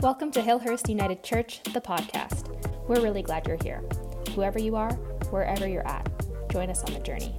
Welcome to Hillhurst United Church, the podcast. We're really glad you're here. Whoever you are, wherever you're at, join us on the journey.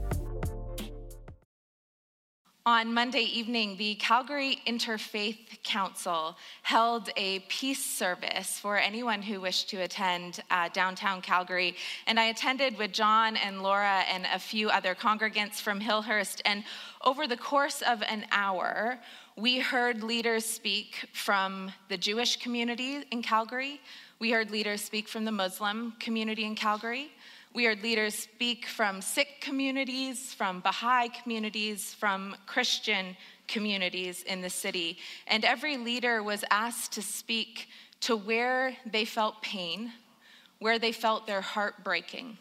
On Monday evening, the Calgary Interfaith Council held a peace service for anyone who wished to attend uh, downtown Calgary. And I attended with John and Laura and a few other congregants from Hillhurst. And over the course of an hour, we heard leaders speak from the Jewish community in Calgary. We heard leaders speak from the Muslim community in Calgary. We heard leaders speak from Sikh communities, from Baha'i communities, from Christian communities in the city. And every leader was asked to speak to where they felt pain, where they felt their heart breaking,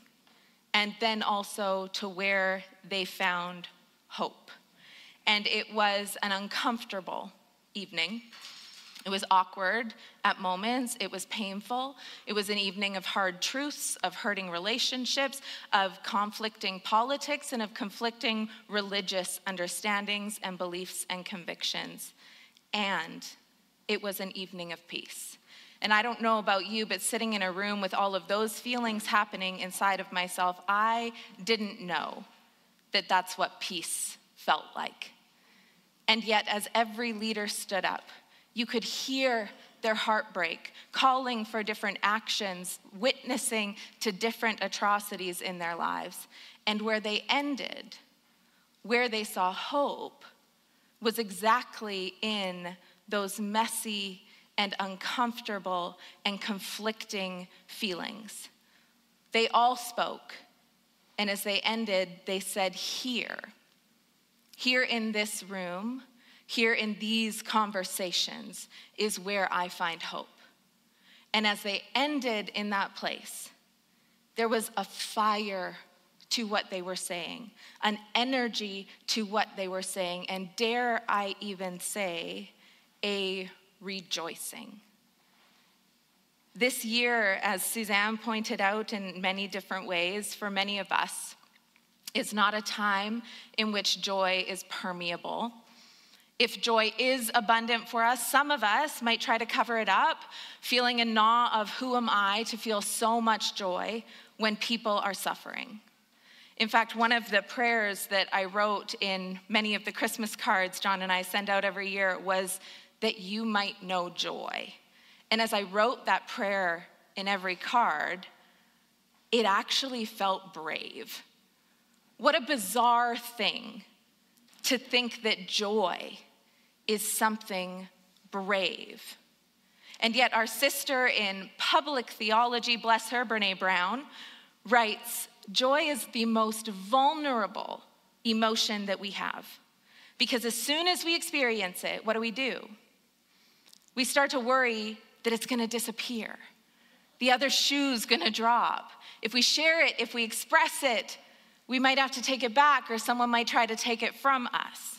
and then also to where they found hope. And it was an uncomfortable evening. It was awkward at moments. It was painful. It was an evening of hard truths, of hurting relationships, of conflicting politics, and of conflicting religious understandings and beliefs and convictions. And it was an evening of peace. And I don't know about you, but sitting in a room with all of those feelings happening inside of myself, I didn't know that that's what peace felt like. And yet, as every leader stood up, you could hear their heartbreak, calling for different actions, witnessing to different atrocities in their lives. And where they ended, where they saw hope, was exactly in those messy and uncomfortable and conflicting feelings. They all spoke, and as they ended, they said, Here, here in this room, here in these conversations is where I find hope. And as they ended in that place, there was a fire to what they were saying, an energy to what they were saying, and dare I even say, a rejoicing. This year, as Suzanne pointed out in many different ways, for many of us, is not a time in which joy is permeable if joy is abundant for us, some of us might try to cover it up, feeling in awe of who am I to feel so much joy when people are suffering. In fact, one of the prayers that I wrote in many of the Christmas cards John and I send out every year was that you might know joy. And as I wrote that prayer in every card, it actually felt brave. What a bizarre thing to think that joy is something brave. And yet, our sister in public theology, bless her, Brene Brown, writes Joy is the most vulnerable emotion that we have. Because as soon as we experience it, what do we do? We start to worry that it's gonna disappear. The other shoe's gonna drop. If we share it, if we express it, we might have to take it back, or someone might try to take it from us.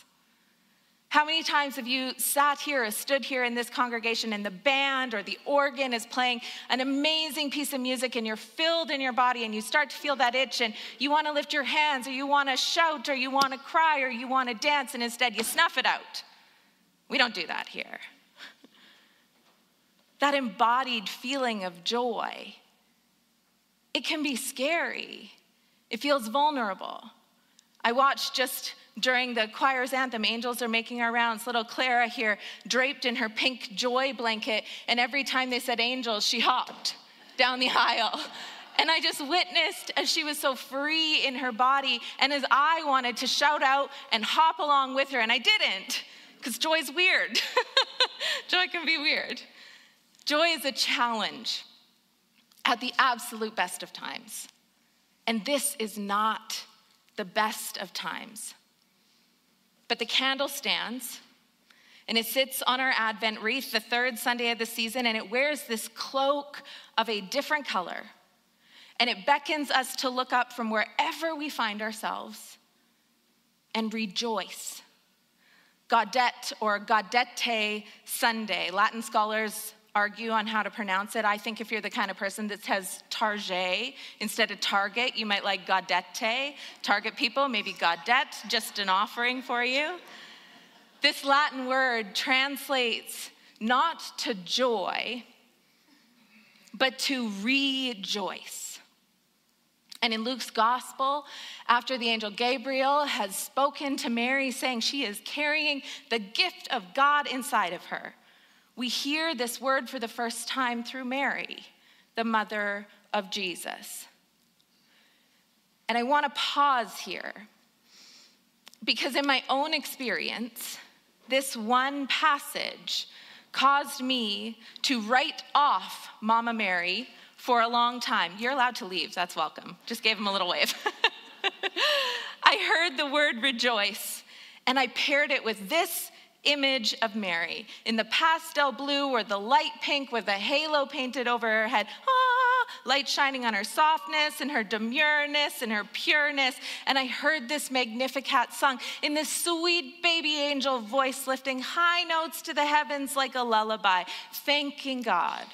How many times have you sat here or stood here in this congregation and the band or the organ is playing an amazing piece of music and you're filled in your body and you start to feel that itch and you want to lift your hands or you want to shout or you want to cry or you want to dance and instead you snuff it out? We don't do that here. that embodied feeling of joy, it can be scary. It feels vulnerable. I watched just during the choir's anthem, angels are making our rounds. Little Clara here, draped in her pink joy blanket, and every time they said angels, she hopped down the aisle. And I just witnessed as she was so free in her body, and as I wanted to shout out and hop along with her, and I didn't, because joy's weird. joy can be weird. Joy is a challenge at the absolute best of times. And this is not the best of times. But the candle stands and it sits on our Advent wreath the third Sunday of the season, and it wears this cloak of a different color. And it beckons us to look up from wherever we find ourselves and rejoice. Gaudete or Gaudete Sunday. Latin scholars argue on how to pronounce it. I think if you're the kind of person that says Target instead of Target, you might like Gaudete. Target people, maybe Gaudete, just an offering for you. This Latin word translates not to joy, but to rejoice. And in Luke's gospel, after the angel Gabriel has spoken to Mary, saying she is carrying the gift of God inside of her, we hear this word for the first time through Mary, the mother of Jesus. And I want to pause here because, in my own experience, this one passage caused me to write off Mama Mary for a long time. You're allowed to leave, that's welcome. Just gave him a little wave. I heard the word rejoice, and I paired it with this image of Mary in the pastel blue or the light pink with a halo painted over her head. Ah, light shining on her softness and her demureness and her pureness. And I heard this Magnificat sung in this sweet baby angel voice lifting high notes to the heavens like a lullaby, thanking God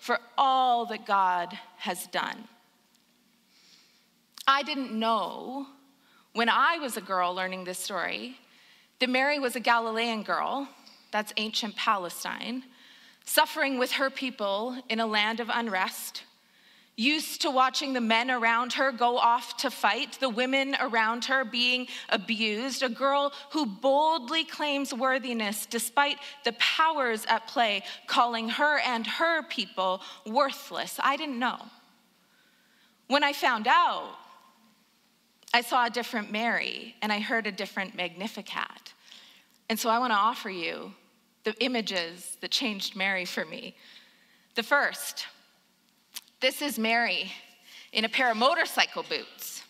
for all that God has done. I didn't know when I was a girl learning this story that Mary was a Galilean girl, that's ancient Palestine, suffering with her people in a land of unrest, used to watching the men around her go off to fight, the women around her being abused, a girl who boldly claims worthiness despite the powers at play calling her and her people worthless. I didn't know. When I found out, I saw a different Mary and I heard a different Magnificat. And so I want to offer you the images that changed Mary for me. The first, this is Mary in a pair of motorcycle boots.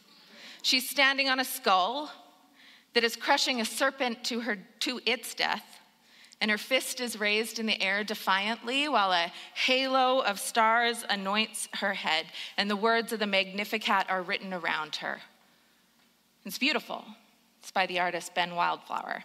She's standing on a skull that is crushing a serpent to, her, to its death, and her fist is raised in the air defiantly while a halo of stars anoints her head, and the words of the Magnificat are written around her. It's beautiful. It's by the artist Ben Wildflower.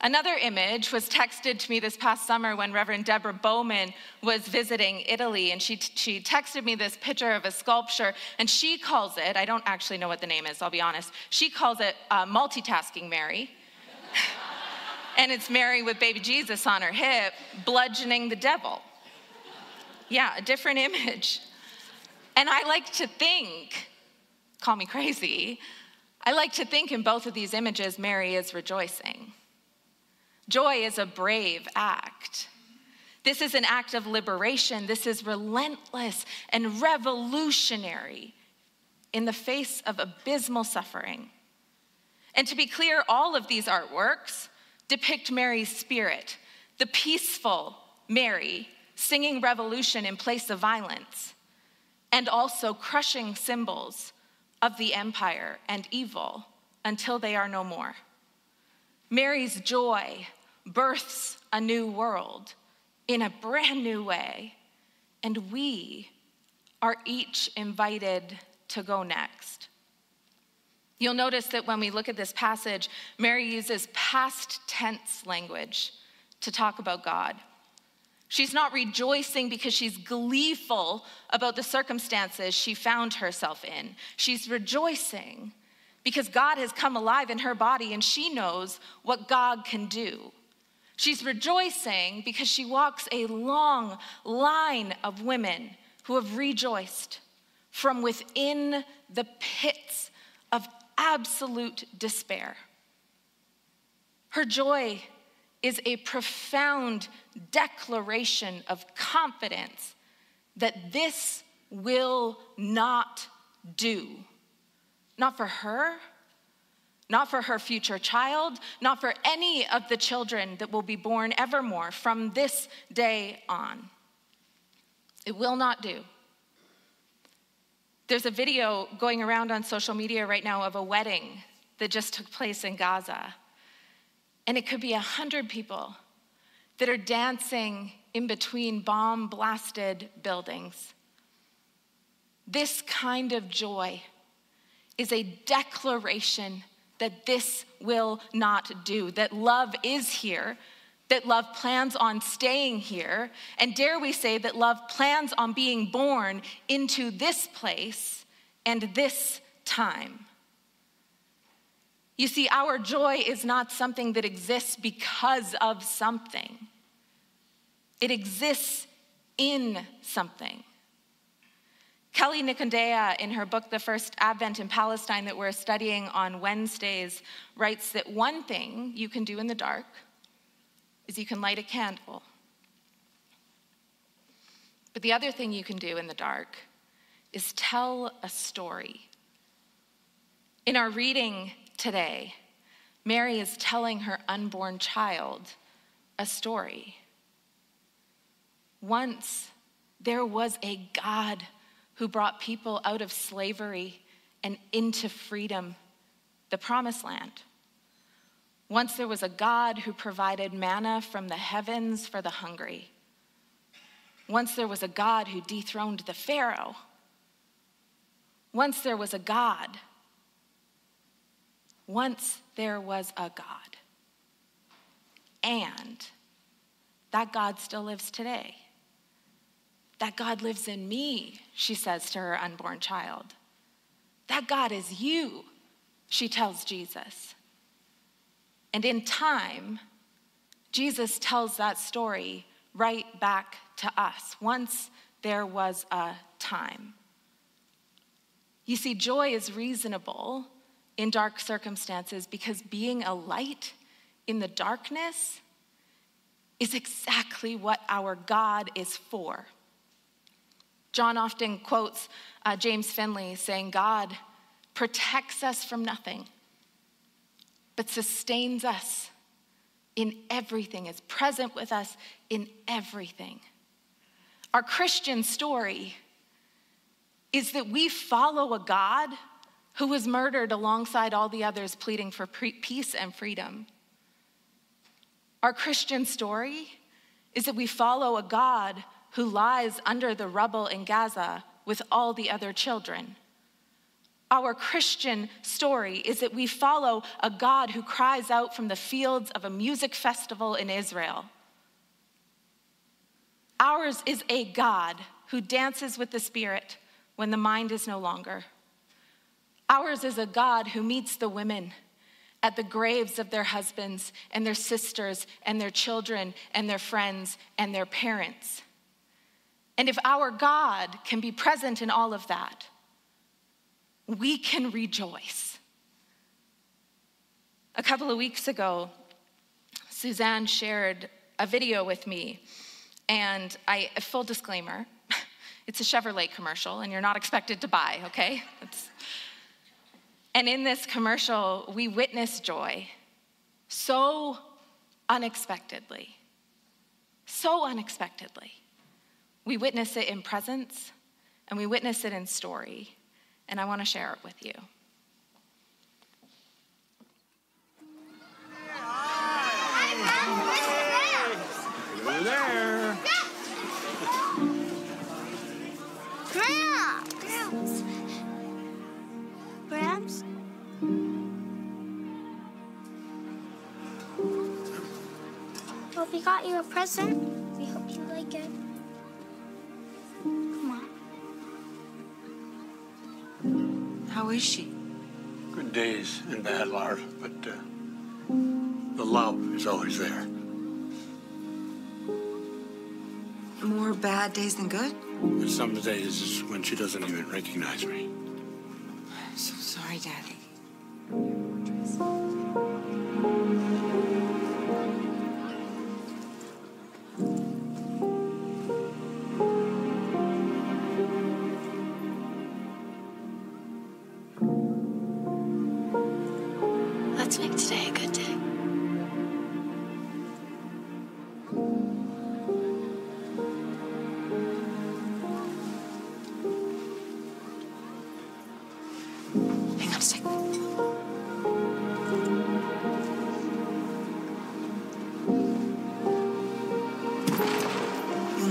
Another image was texted to me this past summer when Reverend Deborah Bowman was visiting Italy, and she, she texted me this picture of a sculpture, and she calls it, I don't actually know what the name is, I'll be honest, she calls it uh, Multitasking Mary. and it's Mary with baby Jesus on her hip, bludgeoning the devil. Yeah, a different image. And I like to think call me crazy, I like to think in both of these images, Mary is rejoicing. Joy is a brave act. This is an act of liberation. This is relentless and revolutionary in the face of abysmal suffering. And to be clear, all of these artworks depict Mary's spirit, the peaceful Mary singing revolution in place of violence, and also crushing symbols of the empire and evil until they are no more. Mary's joy births a new world in a brand new way, and we are each invited to go next. You'll notice that when we look at this passage, Mary uses past tense language to talk about God. She's not rejoicing because she's gleeful about the circumstances she found herself in. She's rejoicing because God has come alive in her body and she knows what God can do. She's rejoicing because she walks a long line of women who have rejoiced from within the pits of absolute despair. Her joy is a profound declaration of confidence that this will not do. Not for her, not for her future child, not for any of the children that will be born evermore from this day on. It will not do. There's a video going around on social media right now of a wedding that just took place in Gaza. And it could be a hundred people that are dancing in between bomb blasted buildings. This kind of joy is a declaration that this will not do, that love is here, that love plans on staying here, and dare we say that love plans on being born into this place and this time. You see, our joy is not something that exists because of something. it exists in something. Kelly Nikondeha, in her book, The First Advent in Palestine, that we're studying on Wednesdays, writes that one thing you can do in the dark is you can light a candle. But the other thing you can do in the dark is tell a story. In our reading today, Mary is telling her unborn child a story. Once there was a God who brought people out of slavery and into freedom, the promised land. Once there was a God who provided manna from the heavens for the hungry. Once there was a God who dethroned the Pharaoh. Once there was a God. Once there was a God. And that God still lives today. That God lives in me, she says to her unborn child. That God is you, she tells Jesus. And in time, Jesus tells that story right back to us. Once there was a time. You see, joy is reasonable in dark circumstances because being a light in the darkness is exactly what our God is for. John often quotes uh, James Finley saying, God protects us from nothing, but sustains us in everything, is present with us in everything. Our Christian story is that we follow a God who was murdered alongside all the others pleading for peace and freedom. Our Christian story is that we follow a God who lies under the rubble in Gaza with all the other children. Our Christian story is that we follow a God who cries out from the fields of a music festival in Israel. Ours is a God who dances with the Spirit when the mind is no longer. Ours is a God who meets the women at the graves of their husbands and their sisters and their children and their friends and their parents. And if our God can be present in all of that, we can rejoice. A couple of weeks ago, Suzanne shared a video with me, and I, full disclaimer, it's a Chevrolet commercial, and you're not expected to buy, okay? It's, and in this commercial, we witness joy so unexpectedly, so unexpectedly. We witness it in presence and we witness it in story, and I want to share it with you. You a present. We hope you like it. Come on. How is she? Good days and bad, Larv, but uh, the love is always there. More bad days than good? But some days is when she doesn't even recognize me. I'm so sorry, Daddy.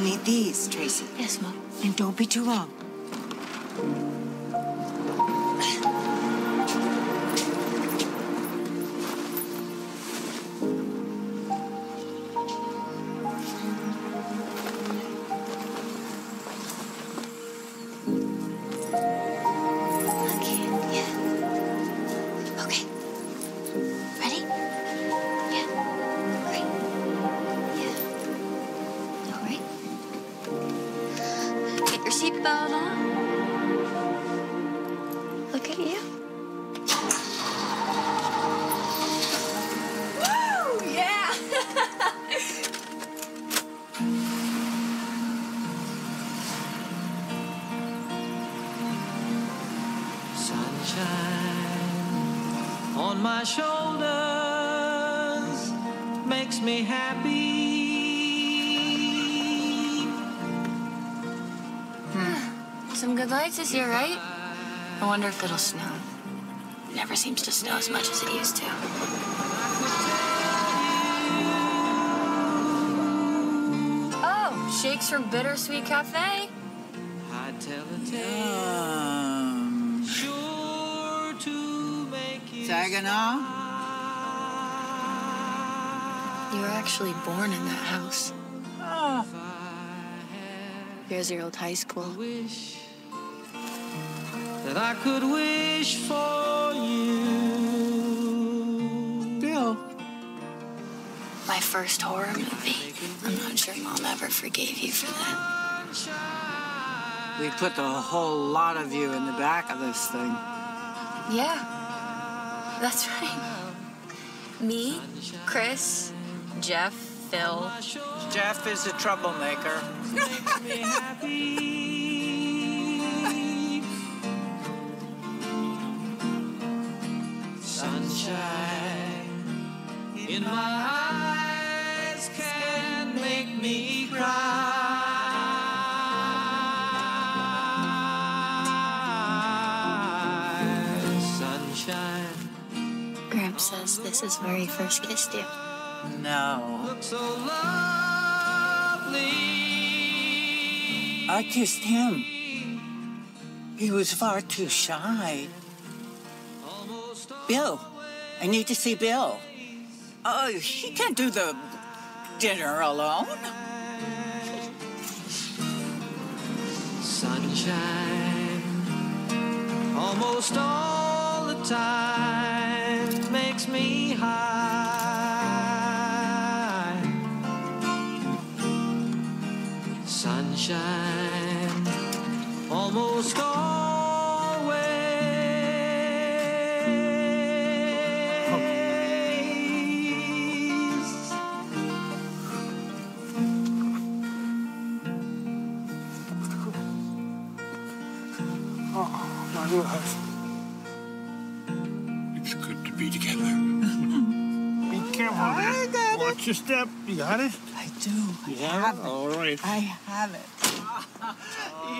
Need these, Tracy. Yes, Mom. And don't be too long. Shoulders makes me happy. Some good lights this year, right? I wonder if it'll snow. It never seems to snow as much as it used to. Oh, shakes from Bittersweet Cafe. I tell a tale Um, Saginaw? You were actually born in that house. Oh, Here's your old high school. wish that I could wish for you. Bill. My first horror movie. I'm not sure Mom ever forgave you for that. We put the whole lot of you in the back of this thing. Yeah, that's right. Me, Chris, Jeff, Phil. Jeff is a troublemaker. Sunshine in my this is where he first kissed you. No. looks so lovely. I kissed him. He was far too shy. Bill. I need to see Bill. Oh, he can't do the dinner alone. Sunshine almost all My love. It's good to be together. be careful there. Watch your step. You got it? I do. I Yeah? have it. All right. I have it.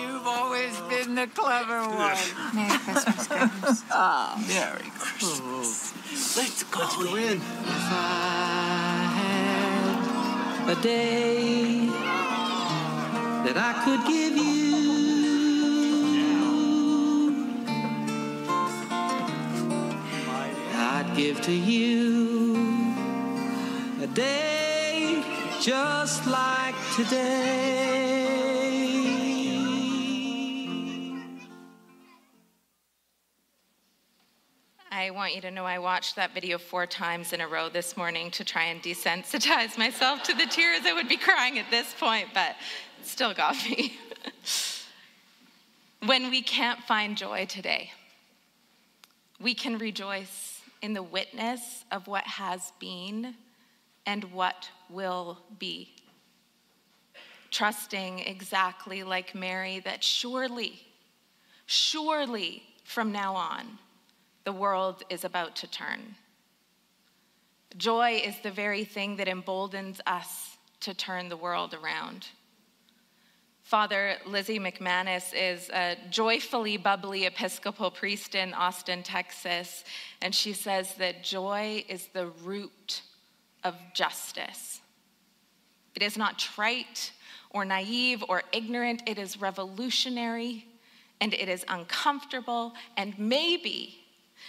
You've always been the clever one. Merry Christmas, Gramps. Ah, Merry Christmas. Let's go. Let's go in. If I had a day that I could give you, give to you a day just like today. I want you to know I watched that video four times in a row this morning to try and desensitize myself to the tears I would be crying at this point, but it still got me. when we can't find joy today, we can rejoice in the witness of what has been and what will be. Trusting exactly like Mary that surely, surely from now on, the world is about to turn. Joy is the very thing that emboldens us to turn the world around. Father Lizzie McManus is a joyfully bubbly Episcopal priest in Austin, Texas, and she says that joy is the root of justice. It is not trite or naive or ignorant, it is revolutionary and it is uncomfortable and maybe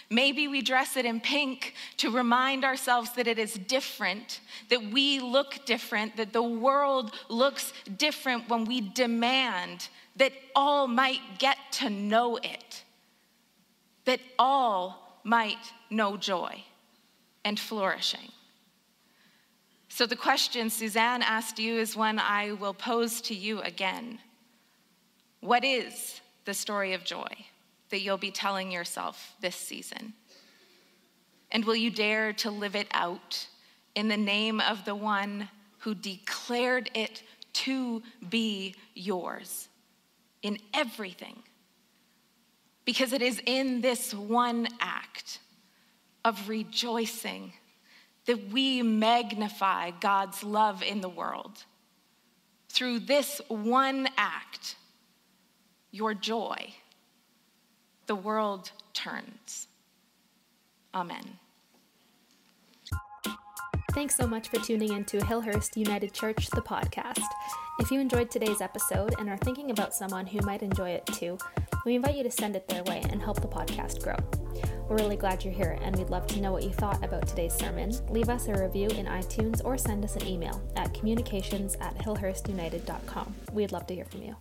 Maybe we dress it in pink to remind ourselves that it is different, that we look different, that the world looks different when we demand that all might get to know it, that all might know joy and flourishing. So, the question Suzanne asked you is one I will pose to you again What is the story of joy that you'll be telling yourself this season? And will you dare to live it out in the name of the one who declared it to be yours in everything? Because it is in this one act of rejoicing that we magnify God's love in the world. Through this one act, your joy, the world turns. Amen. Thanks so much for tuning in to Hillhurst United Church, the podcast. If you enjoyed today's episode and are thinking about someone who might enjoy it too, we invite you to send it their way and help the podcast grow. We're really glad you're here and we'd love to know what you thought about today's sermon. Leave us a review in iTunes or send us an email at communications at hillhurstunited.com. We'd love to hear from you.